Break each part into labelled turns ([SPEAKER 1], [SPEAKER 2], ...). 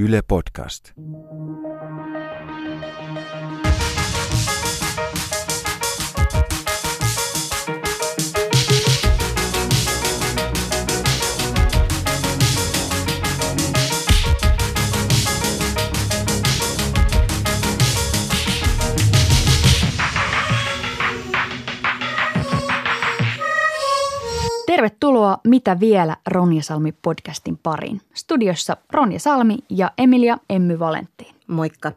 [SPEAKER 1] Yle Podcast.
[SPEAKER 2] Tervetuloa Mitä vielä Ronja Salmi podcastin pariin. Studiossa Ronja Salmi ja Emilia Emmy Valenttiin.
[SPEAKER 3] Moikka.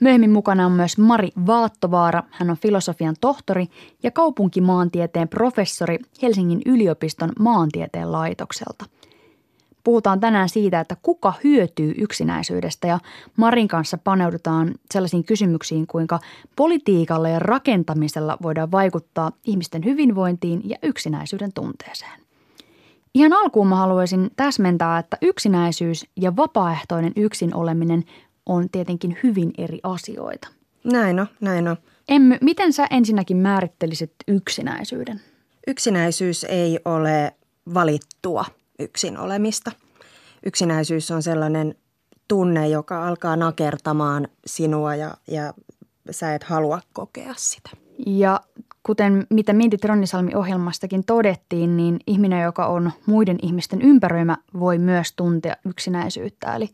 [SPEAKER 2] Myöhemmin mukana on myös Mari Vaattovaara. Hän on filosofian tohtori ja kaupunkimaantieteen professori Helsingin yliopiston maantieteen laitokselta. Puhutaan tänään siitä, että kuka hyötyy yksinäisyydestä ja Marin kanssa paneudutaan sellaisiin kysymyksiin, kuinka politiikalla ja rakentamisella voidaan vaikuttaa ihmisten hyvinvointiin ja yksinäisyyden tunteeseen. Ihan alkuun mä haluaisin täsmentää, että yksinäisyys ja vapaaehtoinen yksin oleminen on tietenkin hyvin eri asioita.
[SPEAKER 3] Näin on, näin on.
[SPEAKER 2] Emmy, miten sä ensinnäkin määrittelisit yksinäisyyden?
[SPEAKER 3] Yksinäisyys ei ole valittua yksin olemista. Yksinäisyys on sellainen tunne, joka alkaa nakertamaan sinua ja, ja sä et halua kokea sitä.
[SPEAKER 2] Ja kuten mitä Minti Ronnisalmi-ohjelmastakin todettiin, niin ihminen, joka on muiden ihmisten ympäröimä, voi myös tuntea yksinäisyyttä. Eli,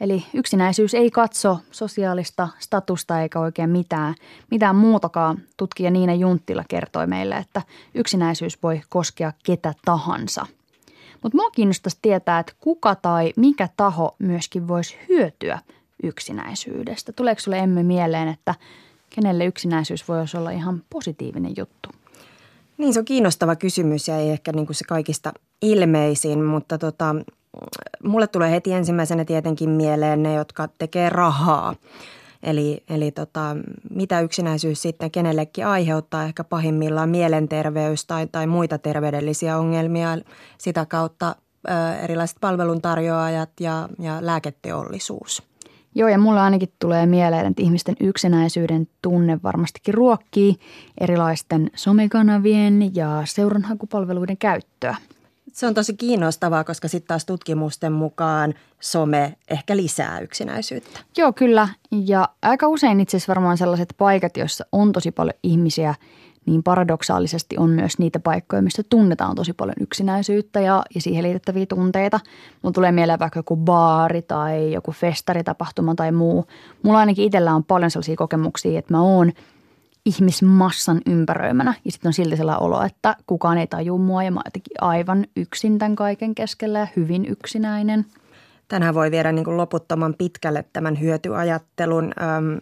[SPEAKER 2] eli yksinäisyys ei katso sosiaalista statusta eikä oikein mitään, mitään muutakaan. Tutkija Niina Junttila kertoi meille, että yksinäisyys voi koskea ketä tahansa – mutta mua kiinnostaisi tietää, että kuka tai mikä taho myöskin voisi hyötyä yksinäisyydestä. Tuleeko sinulle emme mieleen, että kenelle yksinäisyys voisi olla ihan positiivinen juttu?
[SPEAKER 3] Niin, se on kiinnostava kysymys ja ei ehkä niin kuin se kaikista ilmeisin, mutta tota, mulle tulee heti ensimmäisenä tietenkin mieleen ne, jotka tekee rahaa. Eli, eli tota, mitä yksinäisyys sitten kenellekin aiheuttaa, ehkä pahimmillaan mielenterveys tai, tai muita terveydellisiä ongelmia. Sitä kautta ö, erilaiset palveluntarjoajat ja, ja lääketeollisuus.
[SPEAKER 2] Joo, ja mulle ainakin tulee mieleen, että ihmisten yksinäisyyden tunne varmastikin ruokkii erilaisten somekanavien ja seuranhakupalveluiden käyttöä.
[SPEAKER 3] Se on tosi kiinnostavaa, koska sitten taas tutkimusten mukaan some ehkä lisää yksinäisyyttä.
[SPEAKER 2] Joo, kyllä. Ja aika usein itse asiassa varmaan sellaiset paikat, joissa on tosi paljon ihmisiä, niin paradoksaalisesti on myös niitä paikkoja, missä tunnetaan tosi paljon yksinäisyyttä ja, ja siihen liitettäviä tunteita. Mun tulee mieleen vaikka joku baari tai joku festaritapahtuma tai muu. Mulla ainakin itsellä on paljon sellaisia kokemuksia, että mä oon – ihmismassan ympäröimänä. Ja sitten on silti sellainen olo, että kukaan ei tajua mua ja mä jotenkin aivan yksin tämän kaiken keskellä ja hyvin yksinäinen.
[SPEAKER 3] Tänään voi viedä niin kuin loputtoman pitkälle tämän hyötyajattelun. Öm,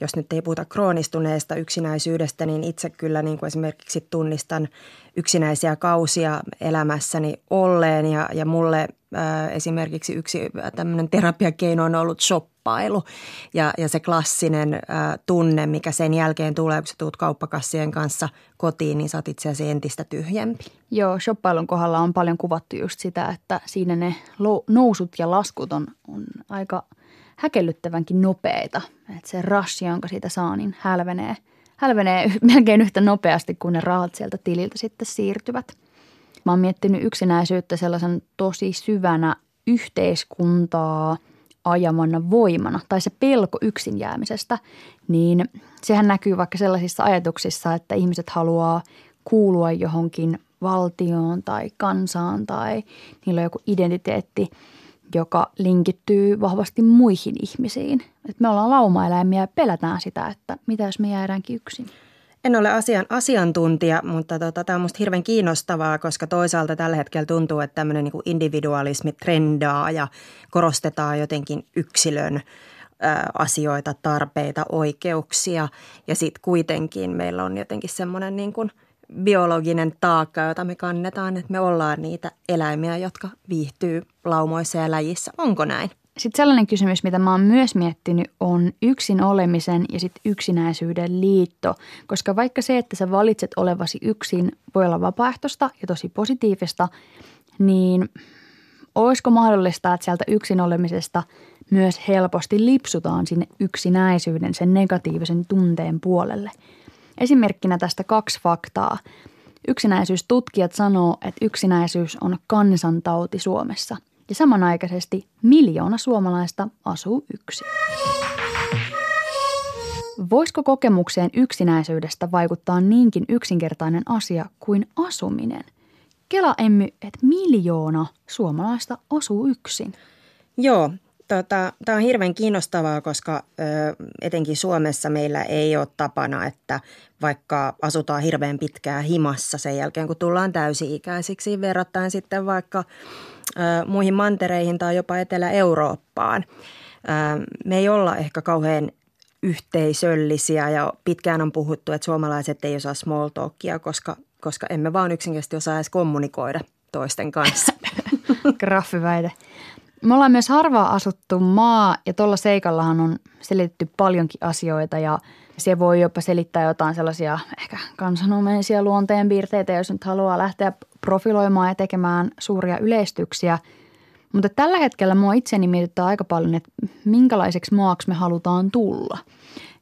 [SPEAKER 3] jos nyt ei puhuta kroonistuneesta yksinäisyydestä, niin itse kyllä niin kuin esimerkiksi tunnistan yksinäisiä kausia elämässäni olleen ja, ja mulle esimerkiksi yksi tämmöinen terapiakeino on ollut shoppailu ja, ja se klassinen tunne, mikä sen jälkeen tulee, kun sä tuut kauppakassien kanssa kotiin, niin sä oot itse asiassa entistä tyhjempi.
[SPEAKER 2] Joo, shoppailun kohdalla on paljon kuvattu just sitä, että siinä ne nousut ja laskut on, on aika – häkellyttävänkin nopeita. Että se rush, jonka siitä saa, niin hälvenee, hälvenee melkein yhtä nopeasti, kun ne rahat sieltä tililtä sitten siirtyvät. Mä oon miettinyt yksinäisyyttä sellaisen tosi syvänä yhteiskuntaa ajamana voimana tai se pelko yksin jäämisestä, niin sehän näkyy vaikka sellaisissa ajatuksissa, että ihmiset haluaa kuulua johonkin valtioon tai kansaan tai niillä on joku identiteetti – joka linkittyy vahvasti muihin ihmisiin. Et me ollaan laumaeläimiä ja pelätään sitä, että mitä jos me jäädäänkin yksin.
[SPEAKER 3] En ole asian asiantuntija, mutta tota, tämä on minusta hirveän kiinnostavaa, koska toisaalta tällä hetkellä tuntuu, että tämmöinen niin individualismi trendaa ja korostetaan jotenkin yksilön asioita, tarpeita, oikeuksia. Ja sitten kuitenkin meillä on jotenkin semmoinen niin kuin – biologinen taakka, jota me kannetaan, että me ollaan niitä eläimiä, jotka viihtyy laumoissa ja läjissä. Onko näin?
[SPEAKER 2] Sitten sellainen kysymys, mitä mä oon myös miettinyt, on yksin olemisen ja sitten yksinäisyyden liitto. Koska vaikka se, että sä valitset olevasi yksin, voi olla vapaaehtoista ja tosi positiivista, niin olisiko mahdollista, että sieltä yksin olemisesta myös helposti lipsutaan sinne yksinäisyyden, sen negatiivisen tunteen puolelle – Esimerkkinä tästä kaksi faktaa. Yksinäisyystutkijat sanoo, että yksinäisyys on kansantauti Suomessa. Ja samanaikaisesti miljoona suomalaista asuu yksin. Voisiko kokemukseen yksinäisyydestä vaikuttaa niinkin yksinkertainen asia kuin asuminen? Kela Emmy, että miljoona suomalaista asuu yksin.
[SPEAKER 3] Joo, Tota, Tämä on hirveän kiinnostavaa, koska ö, etenkin Suomessa meillä ei ole tapana, että vaikka asutaan hirveän pitkään himassa sen jälkeen, kun tullaan täysi-ikäisiksi, verrattain sitten vaikka muihin mantereihin tai jopa Etelä-Eurooppaan. Me ei olla ehkä kauhean yhteisöllisiä ja pitkään on puhuttu, että suomalaiset ei osaa small talkia, koska, koska emme vaan yksinkertaisesti osaa edes kommunikoida toisten kanssa.
[SPEAKER 2] Graffiväite. Me ollaan myös harvaa asuttu maa ja tuolla seikallahan on selitetty paljonkin asioita ja se voi jopa selittää jotain sellaisia ehkä kansanomaisia luonteenpiirteitä, jos nyt haluaa lähteä profiloimaan ja tekemään suuria yleistyksiä. Mutta tällä hetkellä mua itseni mietittää aika paljon, että minkälaiseksi maaksi me halutaan tulla.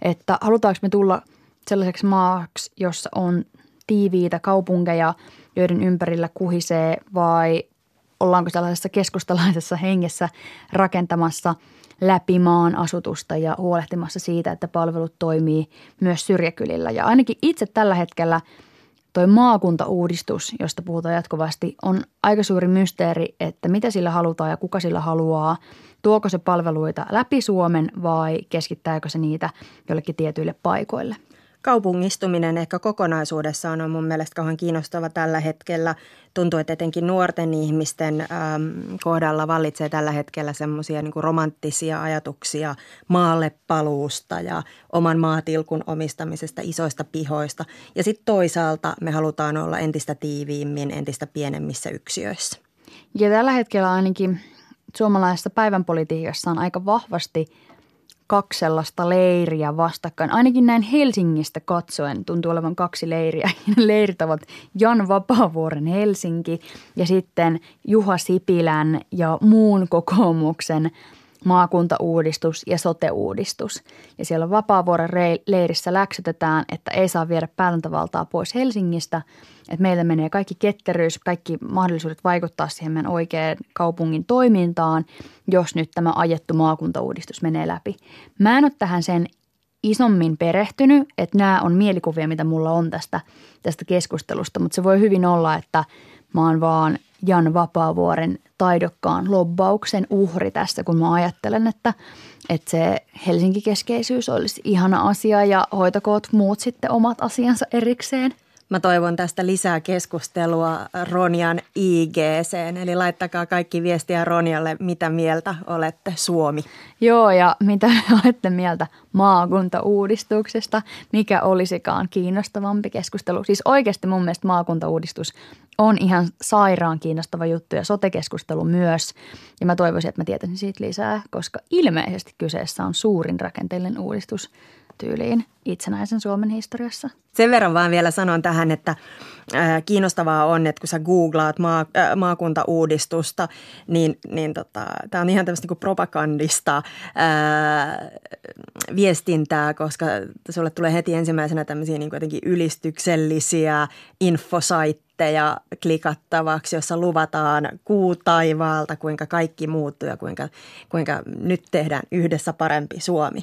[SPEAKER 2] Että halutaanko me tulla sellaiseksi maaksi, jossa on tiiviitä kaupunkeja, joiden ympärillä kuhisee vai ollaanko sellaisessa keskustalaisessa hengessä rakentamassa läpi maan asutusta ja huolehtimassa siitä, että palvelut toimii myös syrjäkylillä. Ja ainakin itse tällä hetkellä toi maakuntauudistus, josta puhutaan jatkuvasti, on aika suuri mysteeri, että mitä sillä halutaan ja kuka sillä haluaa. Tuoko se palveluita läpi Suomen vai keskittääkö se niitä jollekin tietyille paikoille –
[SPEAKER 3] kaupungistuminen ehkä kokonaisuudessaan on mun mielestä kauhean kiinnostava tällä hetkellä. Tuntuu, että etenkin nuorten ihmisten äm, kohdalla vallitsee tällä hetkellä semmoisia niin romanttisia ajatuksia maalle paluusta ja oman maatilkun omistamisesta, isoista pihoista. Ja sitten toisaalta me halutaan olla entistä tiiviimmin, entistä pienemmissä yksiöissä.
[SPEAKER 2] Ja tällä hetkellä ainakin suomalaisessa päivänpolitiikassa on aika vahvasti – kaksi sellaista leiriä vastakkain. Ainakin näin Helsingistä katsoen tuntuu olevan kaksi leiriä. Leirit ovat Jan Vapaavuoren Helsinki ja sitten Juha Sipilän ja muun kokoomuksen maakuntauudistus ja sote-uudistus. Ja siellä Vapaavuoren leirissä läksytetään, että ei saa viedä päätäntävaltaa pois Helsingistä, että meillä menee kaikki ketteryys, kaikki mahdollisuudet vaikuttaa siihen meidän oikean kaupungin toimintaan, jos nyt tämä ajettu maakuntauudistus menee läpi. Mä en ole tähän sen isommin perehtynyt, että nämä on mielikuvia, mitä mulla on tästä, tästä keskustelusta, mutta se voi hyvin olla, että mä oon vaan Jan Vapaavuoren taidokkaan lobbauksen uhri tässä, kun mä ajattelen, että, että se Helsinki-keskeisyys olisi ihana asia ja hoitakoot muut sitten omat asiansa erikseen –
[SPEAKER 3] Mä toivon tästä lisää keskustelua Ronjan IGC, eli laittakaa kaikki viestiä Ronjalle, mitä mieltä olette Suomi.
[SPEAKER 2] Joo, ja mitä olette mieltä maakuntauudistuksesta, mikä olisikaan kiinnostavampi keskustelu. Siis oikeasti mun mielestä maakuntauudistus on ihan sairaan kiinnostava juttu ja sotekeskustelu myös. Ja mä toivoisin, että mä tietäisin siitä lisää, koska ilmeisesti kyseessä on suurin rakenteellinen uudistus – tyyliin itsenäisen Suomen historiassa.
[SPEAKER 3] Sen verran vaan vielä sanon tähän, että kiinnostavaa on, että kun sä googlaat maa, maakuntauudistusta, niin, niin tota, tämä on ihan tämmöistä niin propagandista äh, viestintää, koska sulle tulee heti ensimmäisenä tämmöisiä niin jotenkin ylistyksellisiä infosaitteja klikattavaksi, jossa luvataan kuu taivaalta, kuinka kaikki muuttuu ja kuinka, kuinka nyt tehdään yhdessä parempi Suomi.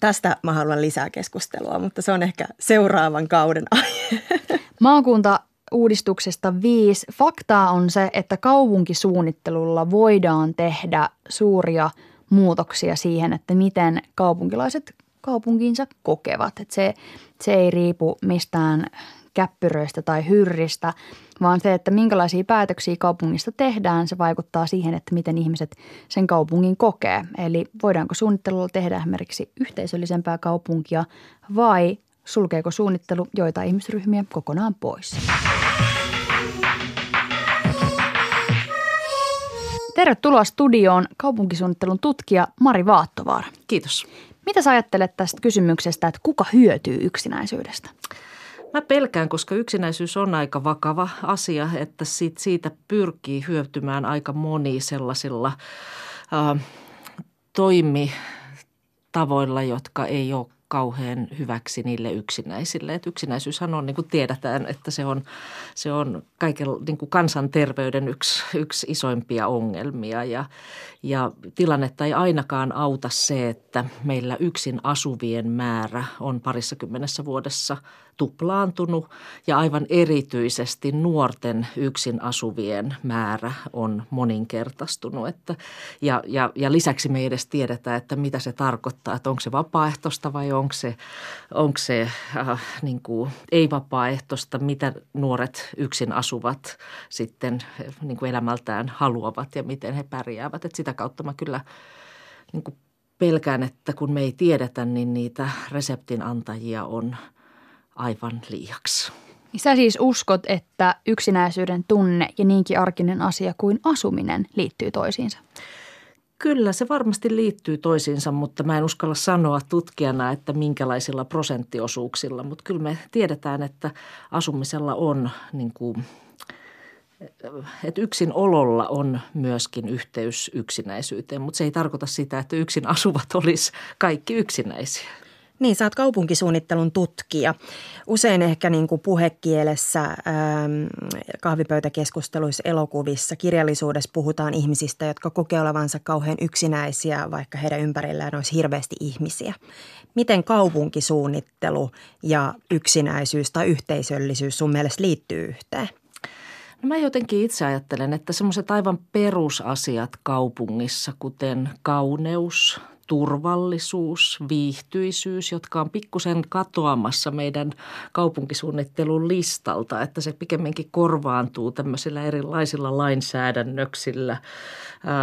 [SPEAKER 3] Tästä mä haluan lisää keskustelua, mutta se on ehkä seuraavan kauden aihe.
[SPEAKER 2] Maakunta uudistuksesta viisi. Faktaa on se, että kaupunkisuunnittelulla voidaan tehdä suuria muutoksia siihen, että miten kaupunkilaiset kaupunkinsa kokevat. Että se, se ei riipu mistään käppyröistä tai hyrristä, vaan se, että minkälaisia päätöksiä kaupungista tehdään, se vaikuttaa siihen, että miten ihmiset sen kaupungin kokee. Eli voidaanko suunnittelulla tehdä esimerkiksi yhteisöllisempää kaupunkia vai sulkeeko suunnittelu joita ihmisryhmiä kokonaan pois. Tervetuloa studioon kaupunkisuunnittelun tutkija Mari Vaattovaara.
[SPEAKER 1] Kiitos.
[SPEAKER 2] Mitä sä ajattelet tästä kysymyksestä, että kuka hyötyy yksinäisyydestä?
[SPEAKER 1] Mä pelkään, koska yksinäisyys on aika vakava asia, että siitä, siitä pyrkii hyötymään aika moni sellaisilla äh, toimitavoilla, jotka ei ole kauhean hyväksi niille yksinäisille. Et yksinäisyyshän on, niin kuin tiedetään, että se on, se on kaiken, niin kuin kansanterveyden yksi, yksi isoimpia ongelmia. Ja, ja tilannetta ei ainakaan auta se, että meillä yksin asuvien määrä on parissa kymmenessä vuodessa – tuplaantunut ja aivan erityisesti nuorten yksin asuvien määrä on moninkertaistunut. Että, ja, ja, ja lisäksi me ei edes tiedetä, että mitä se tarkoittaa, että onko se vapaaehtoista vai onko se, onko se äh, niin kuin ei-vapaaehtoista, mitä nuoret yksin asuvat sitten niin kuin elämältään haluavat ja miten he pärjäävät. Että sitä kautta mä kyllä niin kuin pelkään, että kun me ei tiedetä, niin niitä reseptin antajia on – aivan liiaksi.
[SPEAKER 2] Sä siis uskot, että yksinäisyyden tunne ja niinkin arkinen asia kuin asuminen liittyy toisiinsa?
[SPEAKER 1] Kyllä, se varmasti liittyy toisiinsa, mutta mä en uskalla sanoa tutkijana, että minkälaisilla prosenttiosuuksilla. Mutta kyllä me tiedetään, että asumisella on niin kuin, että yksin ololla on myöskin yhteys yksinäisyyteen, mutta se ei tarkoita sitä, että yksin asuvat olisi kaikki yksinäisiä.
[SPEAKER 3] Niin, sä oot kaupunkisuunnittelun tutkija. Usein ehkä niin kuin puhekielessä, ähm, kahvipöytäkeskusteluissa, elokuvissa, kirjallisuudessa puhutaan ihmisistä, jotka kokee olevansa kauhean yksinäisiä, vaikka heidän ympärillään olisi hirveästi ihmisiä. Miten kaupunkisuunnittelu ja yksinäisyys tai yhteisöllisyys sun mielestä liittyy yhteen?
[SPEAKER 1] No mä jotenkin itse ajattelen, että semmoiset aivan perusasiat kaupungissa, kuten kauneus, turvallisuus, viihtyisyys, jotka on pikkusen katoamassa meidän kaupunkisuunnittelun listalta, että se pikemminkin korvaantuu tämmöisillä erilaisilla lainsäädännöksillä,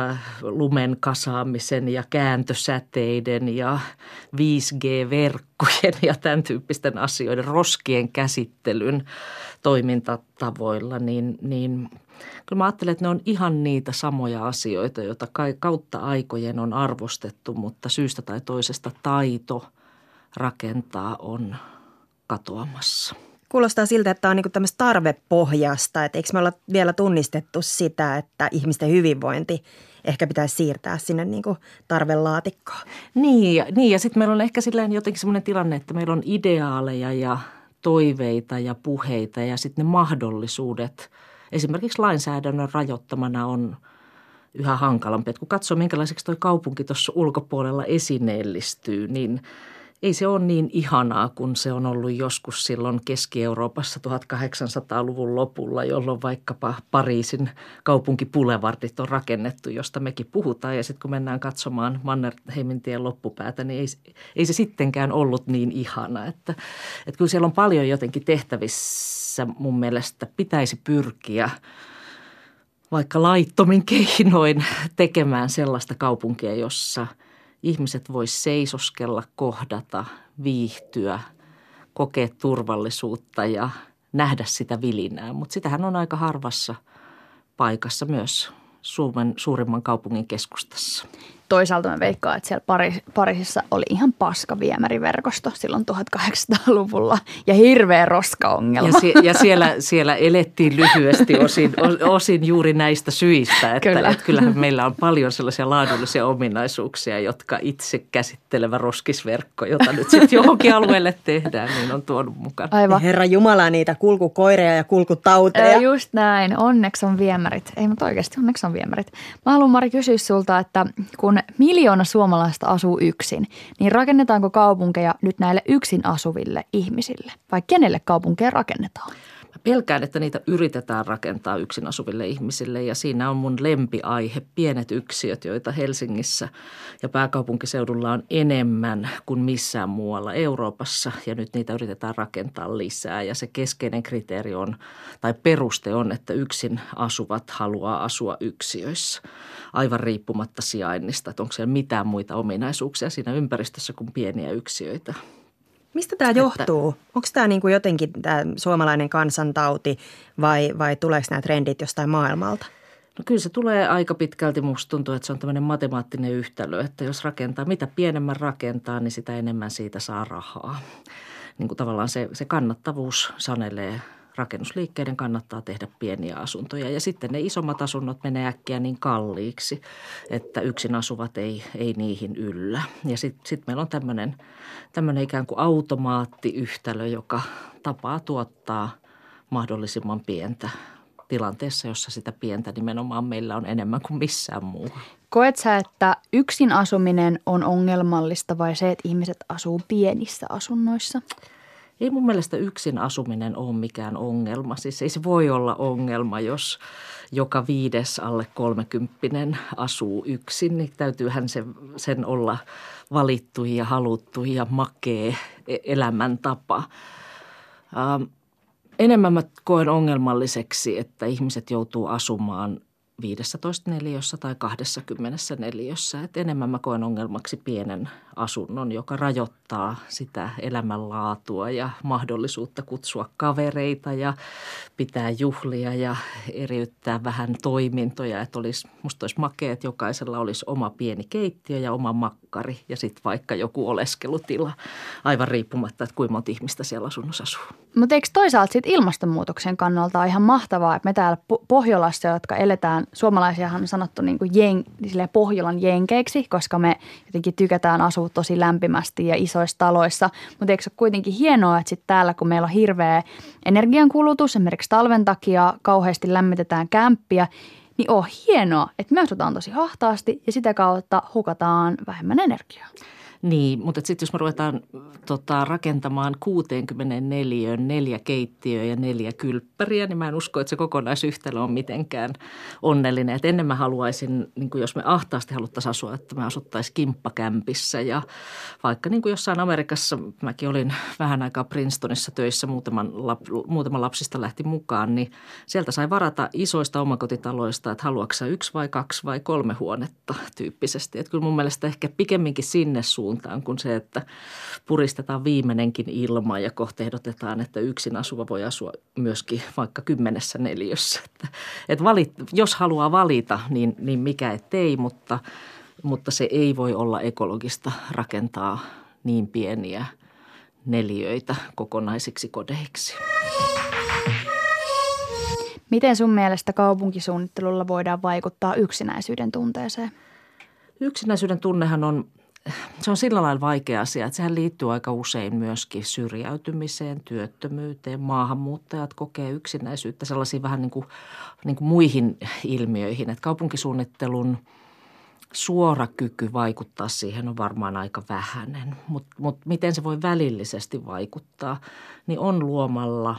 [SPEAKER 1] äh, lumen kasaamisen ja kääntösäteiden ja 5G-verkkojen ja tämän tyyppisten asioiden, roskien käsittelyn toimintatavoilla, niin, niin – Kyllä mä ajattelen, että ne on ihan niitä samoja asioita, joita kautta aikojen on arvostettu, mutta syystä tai toisesta taito rakentaa on katoamassa.
[SPEAKER 3] Kuulostaa siltä, että tämä on niin tämmöistä tarvepohjasta, että eikö me olla vielä tunnistettu sitä, että ihmisten hyvinvointi ehkä pitäisi siirtää sinne niin kuin tarvelaatikkoon.
[SPEAKER 1] Niin, ja, niin, ja sitten meillä on ehkä silleen jotenkin semmoinen tilanne, että meillä on ideaaleja ja toiveita ja puheita ja sitten ne mahdollisuudet – esimerkiksi lainsäädännön rajoittamana on yhä hankalampi. Et kun katsoo, minkälaiseksi tuo kaupunki tuossa ulkopuolella esineellistyy, niin ei se ole niin ihanaa kuin se on ollut joskus silloin Keski-Euroopassa 1800-luvun lopulla, jolloin vaikkapa Pariisin kaupunkipulevardit on rakennettu, josta mekin puhutaan. Ja sitten kun mennään katsomaan Mannerheimintien loppupäätä, niin ei, ei se sittenkään ollut niin ihana. Että, että kyllä siellä on paljon jotenkin tehtävissä mun mielestä pitäisi pyrkiä vaikka laittomin keinoin tekemään sellaista kaupunkia, jossa – ihmiset vois seisoskella, kohdata, viihtyä, kokea turvallisuutta ja nähdä sitä vilinää. Mutta sitähän on aika harvassa paikassa myös Suomen suurimman kaupungin keskustassa.
[SPEAKER 2] Toisaalta mä veikkaan, että siellä Pari, Pariisissa oli ihan paska viemäriverkosto silloin 1800-luvulla ja hirveä roskaongelma.
[SPEAKER 1] Ja, si- ja siellä, siellä elettiin lyhyesti osin, osin juuri näistä syistä, että, Kyllä. että kyllähän meillä on paljon sellaisia laadullisia ominaisuuksia, jotka itse käsittelevä roskisverkko, jota nyt sitten johonkin alueelle tehdään, niin on tuonut mukaan.
[SPEAKER 3] Aivan. Herra Jumala, niitä kulkukoireja ja kulkutauteja.
[SPEAKER 2] Just näin, onneksi on viemärit. Ei, mutta oikeasti onneksi on viemärit. Mä haluan Mari kysyä sulta, että kun kun miljoona suomalaista asuu yksin, niin rakennetaanko kaupunkeja nyt näille yksin asuville ihmisille? Vai kenelle kaupunkeja rakennetaan?
[SPEAKER 1] Pelkään, että niitä yritetään rakentaa yksin asuville ihmisille ja siinä on mun lempiaihe, pienet yksiöt, joita Helsingissä ja pääkaupunkiseudulla on enemmän kuin missään muualla Euroopassa ja nyt niitä yritetään rakentaa lisää ja se keskeinen kriteeri on tai peruste on, että yksin asuvat haluaa asua yksiöissä aivan riippumatta sijainnista, että onko siellä mitään muita ominaisuuksia siinä ympäristössä kuin pieniä yksiöitä.
[SPEAKER 3] Mistä tämä johtuu? Että, Onko tämä niin kuin jotenkin tämä suomalainen kansantauti vai, vai tuleeko nämä trendit jostain maailmalta?
[SPEAKER 1] No kyllä se tulee aika pitkälti, musta tuntuu, että se on tämmöinen matemaattinen yhtälö, että jos rakentaa, mitä pienemmän rakentaa, niin sitä enemmän siitä saa rahaa. Niin kuin tavallaan se, se kannattavuus sanelee rakennusliikkeiden kannattaa tehdä pieniä asuntoja. Ja sitten ne isommat asunnot menee äkkiä niin kalliiksi, että yksin asuvat ei, ei niihin yllä. Ja sitten sit meillä on tämmöinen, tämmöinen ikään kuin automaattiyhtälö, joka tapaa tuottaa mahdollisimman pientä tilanteessa, jossa sitä pientä nimenomaan meillä on enemmän kuin missään muu.
[SPEAKER 2] Koet sä, että yksin asuminen on ongelmallista vai se, että ihmiset asuu pienissä asunnoissa?
[SPEAKER 1] Ei mun mielestä yksin asuminen ole mikään ongelma. Siis ei se voi olla ongelma, jos joka viides alle kolmekymppinen asuu yksin, niin täytyyhän se, sen olla valittu ja haluttu ja makee e-, elämäntapa. Ähm, enemmän mä koen ongelmalliseksi, että ihmiset joutuu asumaan 15 neliössä tai 20 neliössä. Et enemmän mä koen ongelmaksi pienen asunnon, joka rajoittaa sitä elämänlaatua ja mahdollisuutta kutsua kavereita ja pitää juhlia ja eriyttää vähän toimintoja. Että olisi, musta olisi makea, että jokaisella olisi oma pieni keittiö ja oma makkari ja sitten vaikka joku oleskelutila, aivan riippumatta, että kuinka monta ihmistä siellä asunnossa asuu.
[SPEAKER 2] Mutta eikö toisaalta sitten ilmastonmuutoksen kannalta ole ihan mahtavaa, että me täällä Pohjolassa, jotka eletään suomalaisiahan on sanottu niin kuin jen, Pohjolan jenkeiksi, koska me jotenkin tykätään asua tosi lämpimästi ja isoissa taloissa. Mutta eikö se ole kuitenkin hienoa, että sitten täällä kun meillä on hirveä energiankulutus, esimerkiksi talven takia kauheasti lämmitetään kämppiä, niin on hienoa, että me asutaan tosi hahtaasti ja sitä kautta hukataan vähemmän energiaa.
[SPEAKER 1] Niin, mutta sitten jos me ruvetaan tota, rakentamaan 64 neljä keittiöä ja neljä kylppäriä, niin mä en usko, että se kokonaisyhtälö on mitenkään onnellinen. Et ennen mä haluaisin, niin jos me ahtaasti haluttaisiin asua, että me asuttaisiin kimppakämpissä ja vaikka niin jossain Amerikassa, mäkin olin vähän aikaa Princetonissa töissä, muutaman, lap, muutaman lapsista lähti mukaan, niin sieltä sai varata isoista omakotitaloista, että haluatko yksi vai kaksi vai kolme huonetta tyyppisesti. Että kyllä mun mielestä ehkä pikemminkin sinne suuntaan suuntaan kuin se, että puristetaan viimeinenkin ilma ja kohta ehdotetaan, että yksin asuva voi asua myöskin vaikka kymmenessä neliössä. Että, että valit, jos haluaa valita, niin, niin mikä ettei, mutta, mutta se ei voi olla ekologista rakentaa niin pieniä neliöitä kokonaisiksi kodeiksi.
[SPEAKER 2] Miten sun mielestä kaupunkisuunnittelulla voidaan vaikuttaa yksinäisyyden tunteeseen?
[SPEAKER 1] Yksinäisyyden tunnehan on se on sillä lailla vaikea asia, että sehän liittyy aika usein myöskin syrjäytymiseen, työttömyyteen. Maahanmuuttajat kokee yksinäisyyttä sellaisiin vähän niin kuin, niin kuin muihin ilmiöihin. Että kaupunkisuunnittelun suora kyky vaikuttaa siihen on varmaan aika vähäinen. Mutta mut miten se voi välillisesti vaikuttaa, niin on luomalla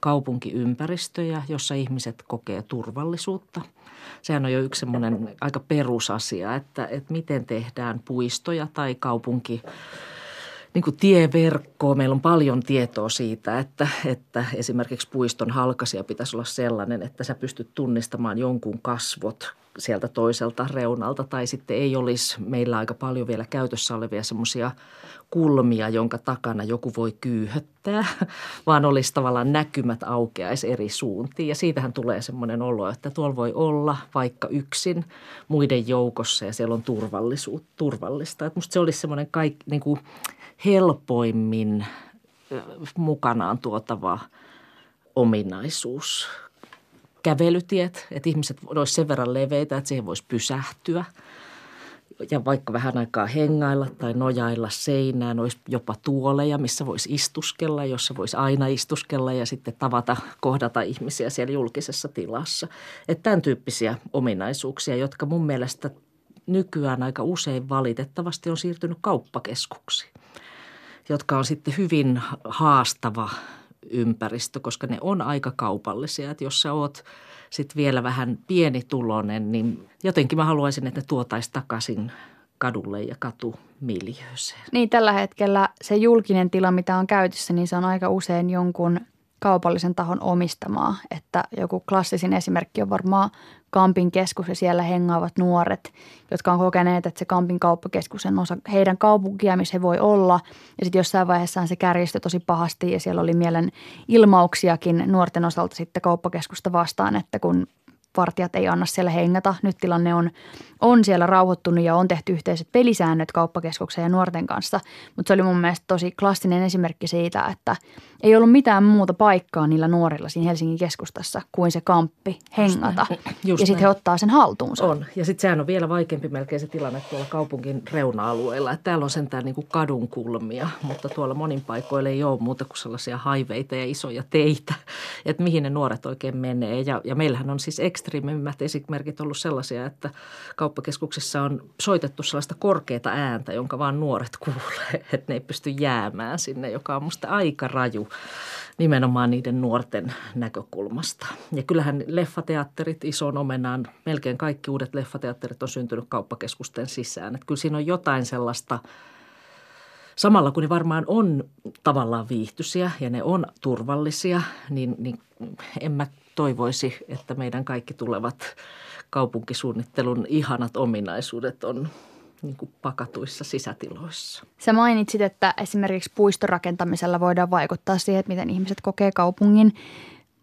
[SPEAKER 1] kaupunkiympäristöjä, jossa ihmiset kokee turvallisuutta – sehän on jo yksi semmoinen aika perusasia, että, että miten tehdään puistoja tai kaupunki niin kuin tieverkkoa. Meillä on paljon tietoa siitä, että, että esimerkiksi puiston halkasia pitäisi olla sellainen, että sä pystyt tunnistamaan jonkun kasvot sieltä toiselta reunalta tai sitten ei olisi meillä aika paljon vielä käytössä olevia semmoisia kulmia, jonka takana joku voi kyyhöttää, vaan olisi tavallaan näkymät aukeaisi eri suuntiin. Ja siitähän tulee semmoinen olo, että tuolla voi olla vaikka yksin muiden joukossa ja siellä on turvallisuus, turvallista. Että musta se olisi semmoinen kaik, niin kuin helpoimmin mukanaan tuotava ominaisuus kävelytiet, että ihmiset olisivat sen verran leveitä, että siihen voisi pysähtyä ja vaikka vähän aikaa hengailla tai nojailla seinään, olisi jopa tuoleja, missä voisi istuskella, jossa voisi aina istuskella ja sitten tavata, kohdata ihmisiä siellä julkisessa tilassa. Että tämän tyyppisiä ominaisuuksia, jotka mun mielestä nykyään aika usein valitettavasti on siirtynyt kauppakeskuksiin, jotka on sitten hyvin haastava ympäristö, koska ne on aika kaupallisia. Että jos sä oot sitten vielä vähän pienitulonen, niin jotenkin mä haluaisin, että ne tuotaisiin takaisin kadulle ja katumiljööseen.
[SPEAKER 2] Niin, tällä hetkellä se julkinen tila, mitä on käytössä, niin se on aika usein jonkun kaupallisen tahon omistamaa. Että joku klassisin esimerkki on varmaan Kampin keskus ja siellä hengaavat nuoret, jotka on kokeneet, että se Kampin kauppakeskus on osa heidän kaupunkia, missä he voi olla. Ja sitten jossain vaiheessa se kärjistyi tosi pahasti ja siellä oli mielen ilmauksiakin nuorten osalta sitten kauppakeskusta vastaan, että kun vartijat ei anna siellä hengata. Nyt tilanne on, on siellä rauhoittunut ja on tehty yhteiset pelisäännöt kauppakeskuksen ja nuorten kanssa. Mutta se oli mun mielestä tosi klassinen esimerkki siitä, että ei ollut mitään muuta paikkaa niillä nuorilla siinä Helsingin keskustassa kuin se kamppi hengata. Just Just ja sitten he ottaa sen haltuunsa.
[SPEAKER 1] On. Ja sitten sehän on vielä vaikeampi melkein se tilanne tuolla kaupunkin reuna-alueilla. Että täällä on sentään niin kuin kadun kulmia, mutta tuolla monin paikoilla ei ole muuta kuin sellaisia haiveita ja isoja teitä, että mihin ne nuoret oikein menee. Ja, ja meillähän on siis ekstriimimmät esimerkit ollut sellaisia, että kauppakeskuksessa on soitettu sellaista korkeata ääntä, jonka vaan nuoret kuulee, että ne ei pysty jäämään sinne, joka on musta aika raju nimenomaan niiden nuorten näkökulmasta. Ja kyllähän leffateatterit ison omenaan, melkein kaikki uudet leffateatterit on syntynyt kauppakeskusten sisään. Että kyllä siinä on jotain sellaista, samalla kun ne varmaan on tavallaan viihtyisiä ja ne on turvallisia, niin, niin en mä toivoisi, että meidän kaikki tulevat kaupunkisuunnittelun ihanat ominaisuudet on niin kuin pakatuissa sisätiloissa.
[SPEAKER 2] Sä mainitsit, että esimerkiksi puistorakentamisella voidaan vaikuttaa siihen, että miten ihmiset kokee kaupungin.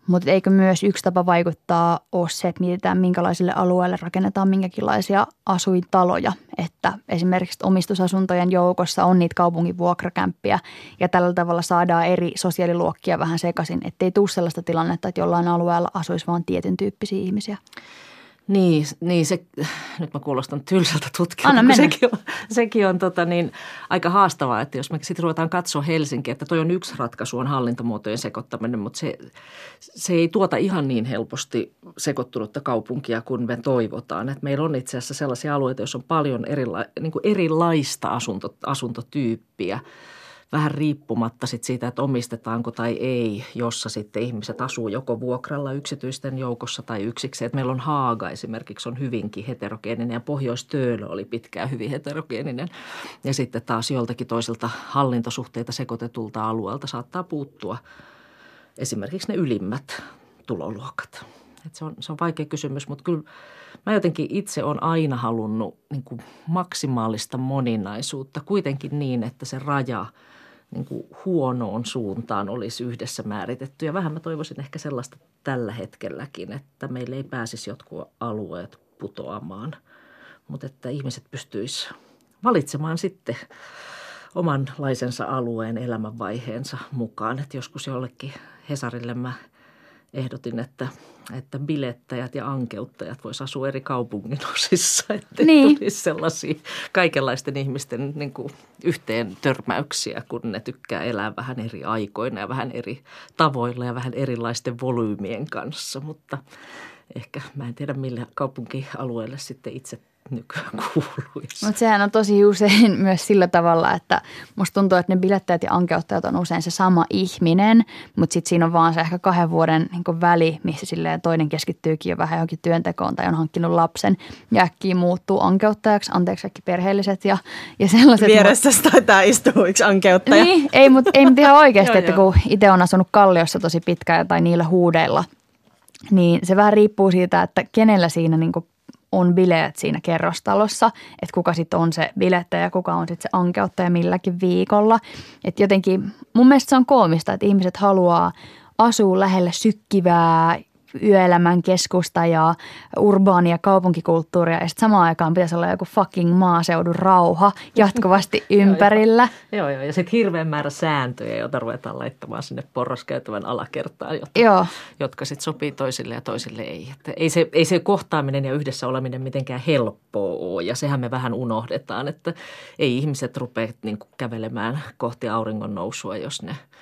[SPEAKER 2] Mutta eikö myös yksi tapa vaikuttaa ole se, että mietitään minkälaisille alueille rakennetaan minkäkinlaisia asuintaloja. Että esimerkiksi omistusasuntojen joukossa on niitä kaupungin vuokrakämppiä ja tällä tavalla saadaan eri sosiaaliluokkia vähän sekaisin. Ettei tule sellaista tilannetta, että jollain alueella asuisi vain tietyn tyyppisiä ihmisiä.
[SPEAKER 1] Niin, niin se, nyt mä kuulostan tylsältä tutkijalta, sekin on, sekin on tota niin, aika haastavaa, että jos me sitten ruvetaan katsoa Helsinkiä, että toi on yksi ratkaisu, on hallintomuotojen sekoittaminen, mutta se, se ei tuota ihan niin helposti sekoittunutta kaupunkia kuin me toivotaan. Et meillä on itse asiassa sellaisia alueita, joissa on paljon erila, niin kuin erilaista asunto, asuntotyyppiä – vähän riippumatta sit siitä, että omistetaanko tai ei, jossa sitten ihmiset asuu joko vuokralla yksityisten joukossa tai yksikseen. Et meillä on Haaga esimerkiksi on hyvinkin heterogeeninen ja pohjois oli pitkään hyvin heterogeeninen. Ja sitten taas joltakin toiselta hallintosuhteita sekoitetulta alueelta saattaa puuttua esimerkiksi ne ylimmät tuloluokat. Et se, on, se on vaikea kysymys, mutta kyllä mä jotenkin itse olen aina halunnut niin kuin maksimaalista moninaisuutta kuitenkin niin, että se raja – niin kuin huonoon suuntaan olisi yhdessä määritetty. Ja vähän mä toivoisin ehkä sellaista tällä hetkelläkin, että meille ei pääsisi jotkut alueet putoamaan, mutta että ihmiset pystyisivät valitsemaan sitten omanlaisensa alueen elämänvaiheensa mukaan. Että joskus jollekin Hesarille mä – ehdotin, että, että bilettäjät ja ankeuttajat vois asua eri kaupungin osissa, että niin. tulisi sellaisia kaikenlaisten ihmisten niin kuin yhteen törmäyksiä, kun ne tykkää elää vähän eri aikoina ja vähän eri tavoilla ja vähän erilaisten volyymien kanssa, mutta ehkä mä en tiedä millä kaupunkialueelle sitten itse nykyään kuuluisi.
[SPEAKER 2] Mutta sehän on tosi usein myös sillä tavalla, että musta tuntuu, että ne bilettäjät ja ankeuttajat on usein se sama ihminen, mutta sitten siinä on vaan se ehkä kahden vuoden niin väli, missä silleen toinen keskittyykin jo vähän johonkin työntekoon tai on hankkinut lapsen ja äkkiä muuttuu ankeuttajaksi, anteeksi kaikki perheelliset ja, ja sellaiset.
[SPEAKER 3] Vieressä mu- taitaa istua yksi ankeuttaja.
[SPEAKER 2] Niin, ei, mutta ei mut ihan oikeasti, että kun itse on asunut Kalliossa tosi pitkään tai niillä huudeilla, niin se vähän riippuu siitä, että kenellä siinä niin on bileet siinä kerrostalossa, että kuka sitten on se bilettäjä ja kuka on sitten se ankeuttaja milläkin viikolla. Että jotenkin mun mielestä se on koomista, että ihmiset haluaa asua lähellä sykkivää yöelämän keskusta ja urbaania kaupunkikulttuuria ja sitten samaan aikaan pitäisi olla joku fucking maaseudun rauha jatkuvasti ympärillä.
[SPEAKER 1] joo, joo, ja sitten hirveän määrä sääntöjä, joita ruvetaan laittamaan sinne porraskäytävän alakertaan, jotka, joo. jotka sitten sopii toisille ja toisille ei. Että ei, se, ei se kohtaaminen ja yhdessä oleminen mitenkään helppoa ole ja sehän me vähän unohdetaan, että ei ihmiset rupea niin kävelemään kohti auringon nousua, jos ne –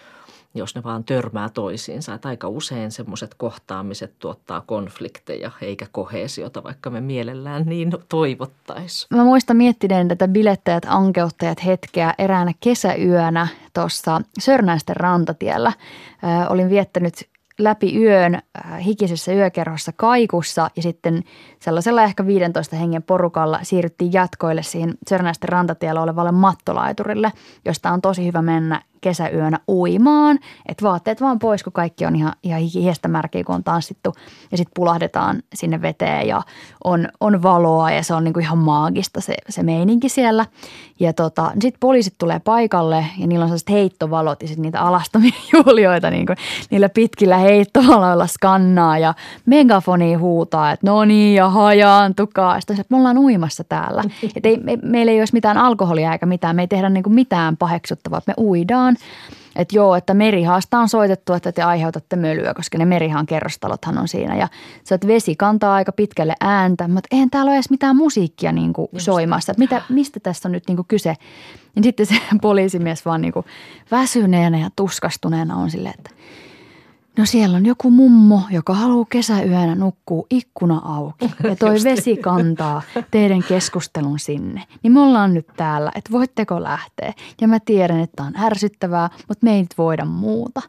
[SPEAKER 1] jos ne vaan törmää toisiinsa. Että aika usein semmoiset kohtaamiset tuottaa konflikteja eikä kohesiota, vaikka me mielellään niin toivottaisiin.
[SPEAKER 2] Mä muistan miettineen tätä bilettäjät, ankeuttajat hetkeä eräänä kesäyönä tuossa Sörnäisten rantatiellä. Ö, olin viettänyt läpi yön hikisessä yökerhossa kaikussa ja sitten sellaisella ehkä 15 hengen porukalla siirryttiin jatkoille siihen Sörnäisten rantatiellä olevalle mattolaiturille, josta on tosi hyvä mennä kesäyönä uimaan. Että vaatteet vaan pois, kun kaikki on ihan, ihan hiestä märkiä, kun on tanssittu. Ja sitten pulahdetaan sinne veteen ja on, on valoa ja se on niinku ihan maagista se, se meininki siellä. Ja tota, sitten poliisit tulee paikalle ja niillä on sellaiset heittovalot ja sitten niitä alastomia juhlioita niinku, niillä pitkillä heittovaloilla skannaa ja megafoni huutaa, että no niin ja hajaantukaa. Sitten me ollaan uimassa täällä. Et ei, me, meillä ei olisi mitään alkoholia eikä mitään, me ei tehdä niinku mitään paheksuttavaa, me uidaan. Että joo, että merihaasta on soitettu, että te aiheutatte mölyä, koska ne merihaan kerrostalothan on siinä. Ja se, että vesi kantaa aika pitkälle ääntä, mutta eihän täällä ole edes mitään musiikkia niin kuin soimassa. Että mitä, mistä tässä on nyt niin kuin kyse? Ja sitten se poliisimies vaan niin kuin väsyneenä ja tuskastuneena on silleen, että No siellä on joku mummo, joka haluaa kesäyönä nukkua ikkuna auki ja toi vesi kantaa teidän keskustelun sinne. Niin me ollaan nyt täällä, että voitteko lähteä. Ja mä tiedän, että on ärsyttävää, mutta me ei nyt voida muuta.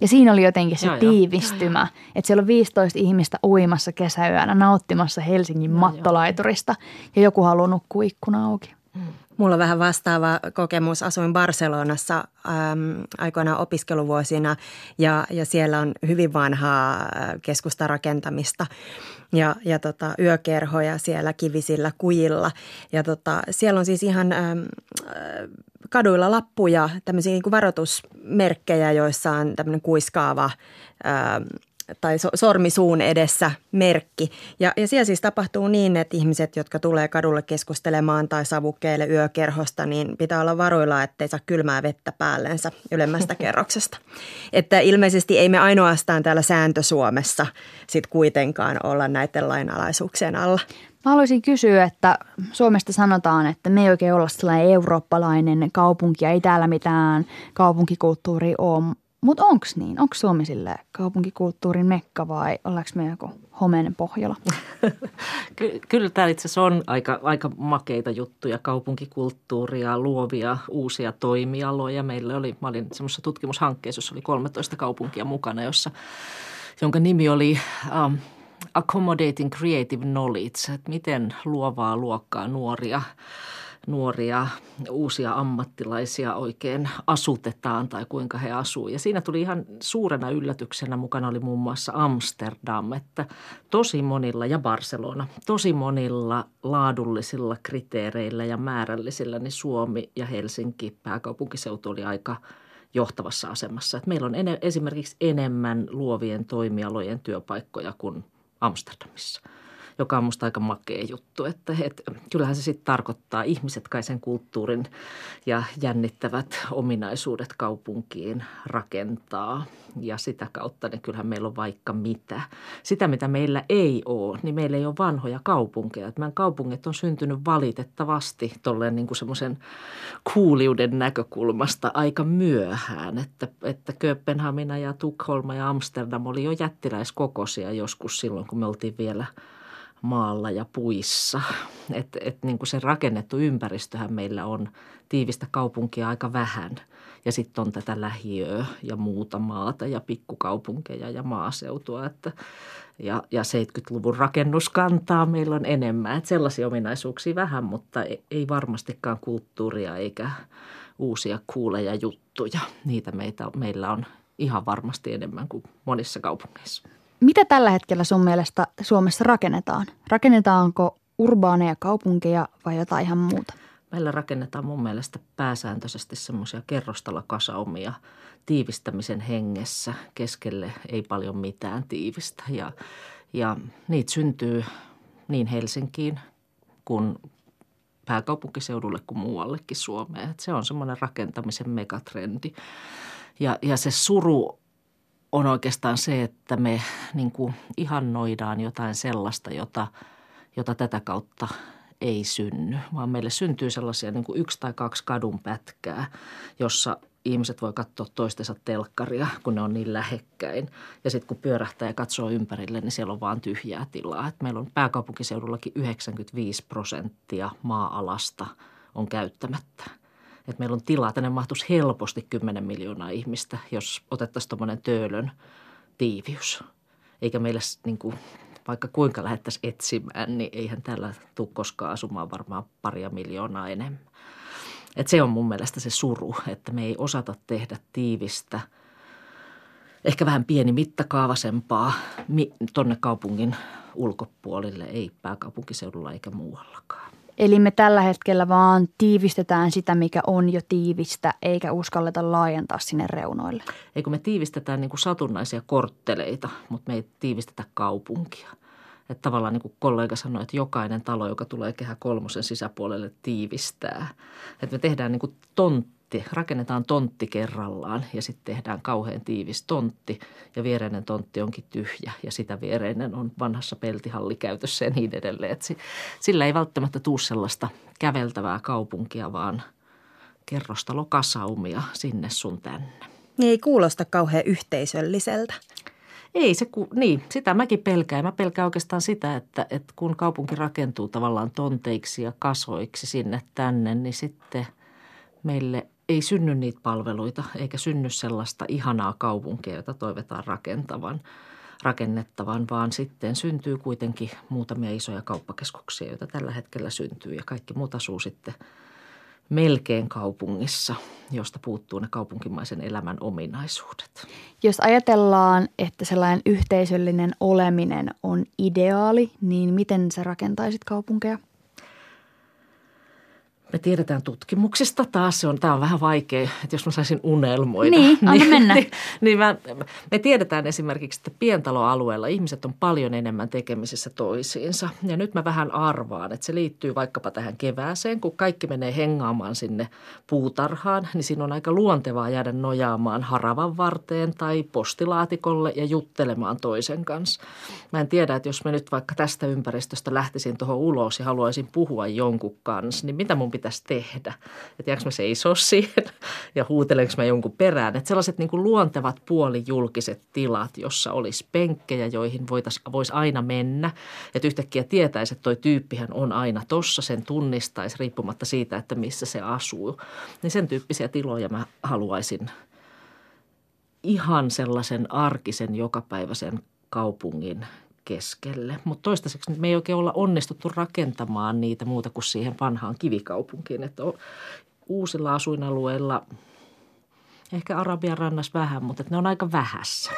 [SPEAKER 2] Ja siinä oli jotenkin se joo, tiivistymä, joo. että siellä on 15 ihmistä uimassa kesäyönä nauttimassa Helsingin joo, mattolaiturista ja joku haluaa nukkua ikkuna auki. Mm.
[SPEAKER 3] Mulla on vähän vastaava kokemus. Asuin Barcelonassa äm, aikoinaan opiskeluvuosina ja, ja siellä on hyvin vanhaa keskustarakentamista ja, ja tota, yökerhoja siellä kivisillä kujilla. Ja tota, siellä on siis ihan äm, kaduilla lappuja, tämmöisiä niin kuin varoitusmerkkejä, joissa on tämmöinen kuiskaava äm, tai so, sormisuun edessä merkki. Ja, ja siellä siis tapahtuu niin, että ihmiset, jotka tulee kadulle keskustelemaan tai savukkeille yökerhosta, niin pitää olla varuilla, ettei saa kylmää vettä päällensä ylemmästä kerroksesta. Että ilmeisesti ei me ainoastaan täällä sääntö Suomessa sit kuitenkaan olla näiden lainalaisuuksien alla.
[SPEAKER 2] Mä haluaisin kysyä, että Suomesta sanotaan, että me ei oikein olla sellainen eurooppalainen kaupunki ja ei täällä mitään kaupunkikulttuuria ole, mutta onko niin? Onko Suomi sille kaupunkikulttuurin mekka vai ollaanko me joku homeinen Pohjola?
[SPEAKER 1] Ky- kyllä täällä itse asiassa on aika, aika makeita juttuja, kaupunkikulttuuria, luovia uusia toimialoja. Meillä oli, mä olin semmoisessa tutkimushankkeessa, jossa oli 13 kaupunkia mukana, jossa, jonka nimi oli um, Accommodating Creative Knowledge, että miten luovaa luokkaa nuoria – nuoria uusia ammattilaisia oikein asutetaan tai kuinka he asuu. Ja siinä tuli ihan suurena yllätyksenä mukana oli muun muassa Amsterdam, että tosi monilla ja Barcelona, tosi monilla laadullisilla kriteereillä ja määrällisillä niin Suomi ja Helsinki pääkaupunkiseutu oli aika johtavassa asemassa. Että meillä on ene, esimerkiksi enemmän luovien toimialojen työpaikkoja kuin Amsterdamissa – joka on musta aika makea juttu. Että, et, kyllähän se sitten tarkoittaa ihmiset kai sen kulttuurin ja jännittävät ominaisuudet kaupunkiin rakentaa. Ja sitä kautta niin kyllähän meillä on vaikka mitä. Sitä, mitä meillä ei ole, niin meillä ei ole vanhoja kaupunkeja. Meidän kaupungit on syntynyt valitettavasti tolleen niin kuin semmoisen kuuliuden näkökulmasta aika myöhään. Että, että Kööpenhamina ja Tukholma ja Amsterdam oli jo jättiläiskokoisia joskus silloin, kun me oltiin vielä – maalla ja puissa. Et, et niin kuin se rakennettu ympäristöhän meillä on tiivistä kaupunkia aika vähän. Ja sitten on tätä lähiöä ja muuta maata ja pikkukaupunkeja ja maaseutua. Että, ja, ja 70-luvun rakennuskantaa meillä on enemmän. Et sellaisia ominaisuuksia vähän, mutta ei, varmastikaan kulttuuria eikä uusia kuuleja juttuja. Niitä meitä, meillä on ihan varmasti enemmän kuin monissa kaupungeissa.
[SPEAKER 2] Mitä tällä hetkellä sun mielestä Suomessa rakennetaan? Rakennetaanko urbaaneja kaupunkeja vai jotain ihan muuta?
[SPEAKER 1] Meillä rakennetaan mun mielestä pääsääntöisesti semmoisia kerrostalokasaumia tiivistämisen hengessä. Keskelle ei paljon mitään tiivistä ja, ja niitä syntyy niin Helsinkiin kuin pääkaupunkiseudulle kuin muuallekin Suomeen. Et se on semmoinen rakentamisen megatrendi. Ja, ja se suru on oikeastaan se, että me niin kuin ihannoidaan jotain sellaista, jota, jota tätä kautta ei synny, vaan meille syntyy sellaisia niin kuin yksi tai kaksi kadun pätkää, jossa ihmiset voi katsoa toistensa telkkaria, kun ne on niin lähekkäin. Ja sitten kun pyörähtää ja katsoo ympärille, niin siellä on vaan tyhjää tilaa. Et meillä on pääkaupunkiseudullakin 95 prosenttia maa-alasta on käyttämättä että meillä on tilaa. Tänne mahtuisi helposti 10 miljoonaa ihmistä, jos otettaisiin tuommoinen töölön tiiviys. Eikä meillä niin kuin, vaikka kuinka lähdettäisiin etsimään, niin eihän täällä tule koskaan asumaan varmaan paria miljoonaa enemmän. Et se on mun mielestä se suru, että me ei osata tehdä tiivistä, ehkä vähän pieni mittakaavasempaa tonne kaupungin ulkopuolille, ei pääkaupunkiseudulla eikä muuallakaan.
[SPEAKER 2] Eli me tällä hetkellä vaan tiivistetään sitä, mikä on jo tiivistä, eikä uskalleta laajentaa sinne reunoille.
[SPEAKER 1] Eikö me tiivistetään niin kuin satunnaisia kortteleita, mutta me ei tiivistetä kaupunkia. Että tavallaan niin kuin kollega sanoi, että jokainen talo, joka tulee kehä kolmosen sisäpuolelle, tiivistää. Että me tehdään niin kuin tontti, rakennetaan tontti kerrallaan ja sitten tehdään kauhean tiivis tontti ja viereinen tontti onkin tyhjä ja sitä viereinen on vanhassa peltihallikäytössä ja niin edelleen. Että sillä ei välttämättä tule sellaista käveltävää kaupunkia, vaan kerrostalokasaumia sinne sun tänne.
[SPEAKER 3] Niin ei kuulosta kauhean yhteisölliseltä.
[SPEAKER 1] Ei se, ku, niin, sitä mäkin pelkään. Mä pelkään oikeastaan sitä, että, että kun kaupunki rakentuu tavallaan tonteiksi ja kasoiksi sinne tänne, niin sitten meille ei synny niitä palveluita eikä synny sellaista ihanaa kaupunkia, jota toivotaan rakentavan, rakennettavan, vaan sitten syntyy kuitenkin muutamia isoja kauppakeskuksia, joita tällä hetkellä syntyy ja kaikki muut asuu sitten – melkein kaupungissa, josta puuttuu ne kaupunkimaisen elämän ominaisuudet.
[SPEAKER 2] Jos ajatellaan, että sellainen yhteisöllinen oleminen on ideaali, niin miten sä rakentaisit kaupunkeja?
[SPEAKER 1] Me tiedetään tutkimuksista taas, se on, tämä on vähän vaikea, että jos mä saisin unelmoida.
[SPEAKER 2] Niin, anna niin, mennä.
[SPEAKER 1] Niin, niin mä, me tiedetään esimerkiksi, että pientaloalueella ihmiset on paljon enemmän tekemisissä toisiinsa. Ja nyt mä vähän arvaan, että se liittyy vaikkapa tähän kevääseen, kun kaikki menee hengaamaan sinne puutarhaan, niin siinä on aika luontevaa jäädä nojaamaan haravan varteen tai postilaatikolle ja juttelemaan toisen kanssa. Mä en tiedä, että jos mä nyt vaikka tästä ympäristöstä lähtisin tuohon ulos ja haluaisin puhua jonkun kanssa, niin mitä mun pitäisi tehdä. Että jääkö mä seisoo siihen ja huutelenko mä jonkun perään. Että sellaiset niin kuin luontevat puolijulkiset tilat, jossa olisi penkkejä, joihin voisi aina mennä. Että yhtäkkiä tietäisi, että toi tyyppihän on aina tossa, sen tunnistaisi riippumatta siitä, että missä se asuu. Niin sen tyyppisiä tiloja mä haluaisin ihan sellaisen arkisen jokapäiväisen kaupungin keskelle. Mutta toistaiseksi me ei oikein olla onnistuttu rakentamaan niitä muuta kuin siihen vanhaan kivikaupunkiin. Että uusilla asuinalueilla, ehkä Arabian rannassa vähän, mutta ne on aika vähässä.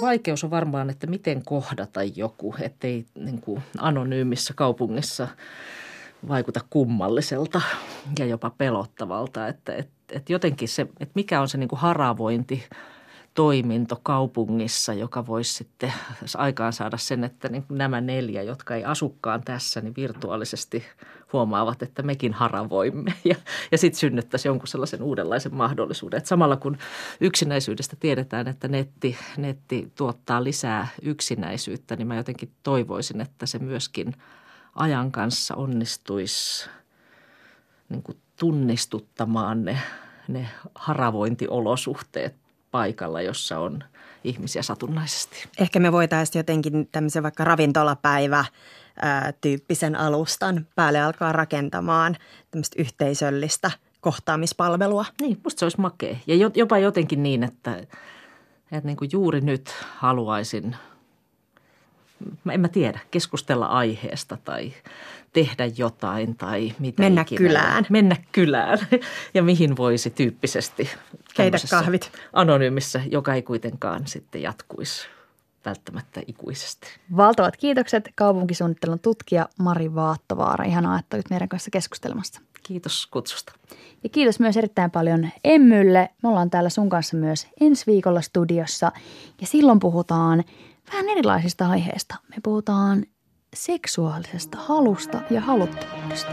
[SPEAKER 1] Vaikeus on varmaan, että miten kohdata joku, ettei niin kuin anonyymissä kaupungissa vaikuta kummalliselta ja jopa pelottavalta. Että, että, että jotenkin se, että mikä on se niin kuin haravointi – toiminto kaupungissa, joka voisi sitten aikaan saada sen, että niin nämä neljä, jotka ei asukkaan tässä, niin virtuaalisesti huomaavat, että mekin haravoimme ja, ja sitten synnyttäisi jonkun sellaisen uudenlaisen mahdollisuuden. Että samalla kun yksinäisyydestä tiedetään, että netti, netti tuottaa lisää yksinäisyyttä, niin mä jotenkin toivoisin, että se myöskin ajan kanssa onnistuisi niin kuin tunnistuttamaan ne, ne haravointiolosuhteet paikalla, jossa on ihmisiä satunnaisesti.
[SPEAKER 3] Ehkä me voitaisiin jotenkin tämmöisen vaikka ravintolapäivä tyyppisen alustan päälle alkaa rakentamaan tämmöistä yhteisöllistä kohtaamispalvelua.
[SPEAKER 1] Niin, musta se olisi makea. Ja jopa jotenkin niin, että, että niin kuin juuri nyt haluaisin, en mä tiedä, keskustella aiheesta tai tehdä jotain tai mitä
[SPEAKER 3] Mennä
[SPEAKER 1] ikinä.
[SPEAKER 3] kylään.
[SPEAKER 1] Mennä kylään ja mihin voisi tyyppisesti.
[SPEAKER 3] Keitä kahvit.
[SPEAKER 1] Anonyymissä, joka ei kuitenkaan sitten jatkuisi välttämättä ikuisesti.
[SPEAKER 2] Valtavat kiitokset kaupunkisuunnittelun tutkija Mari Vaattovaara. Ihanaa, että olit meidän kanssa keskustelemassa.
[SPEAKER 1] Kiitos kutsusta.
[SPEAKER 2] Ja kiitos myös erittäin paljon Emmylle. Me ollaan täällä sun kanssa myös ensi viikolla studiossa ja silloin puhutaan vähän erilaisista aiheista. Me puhutaan seksuaalisesta halusta ja haluttomuudesta.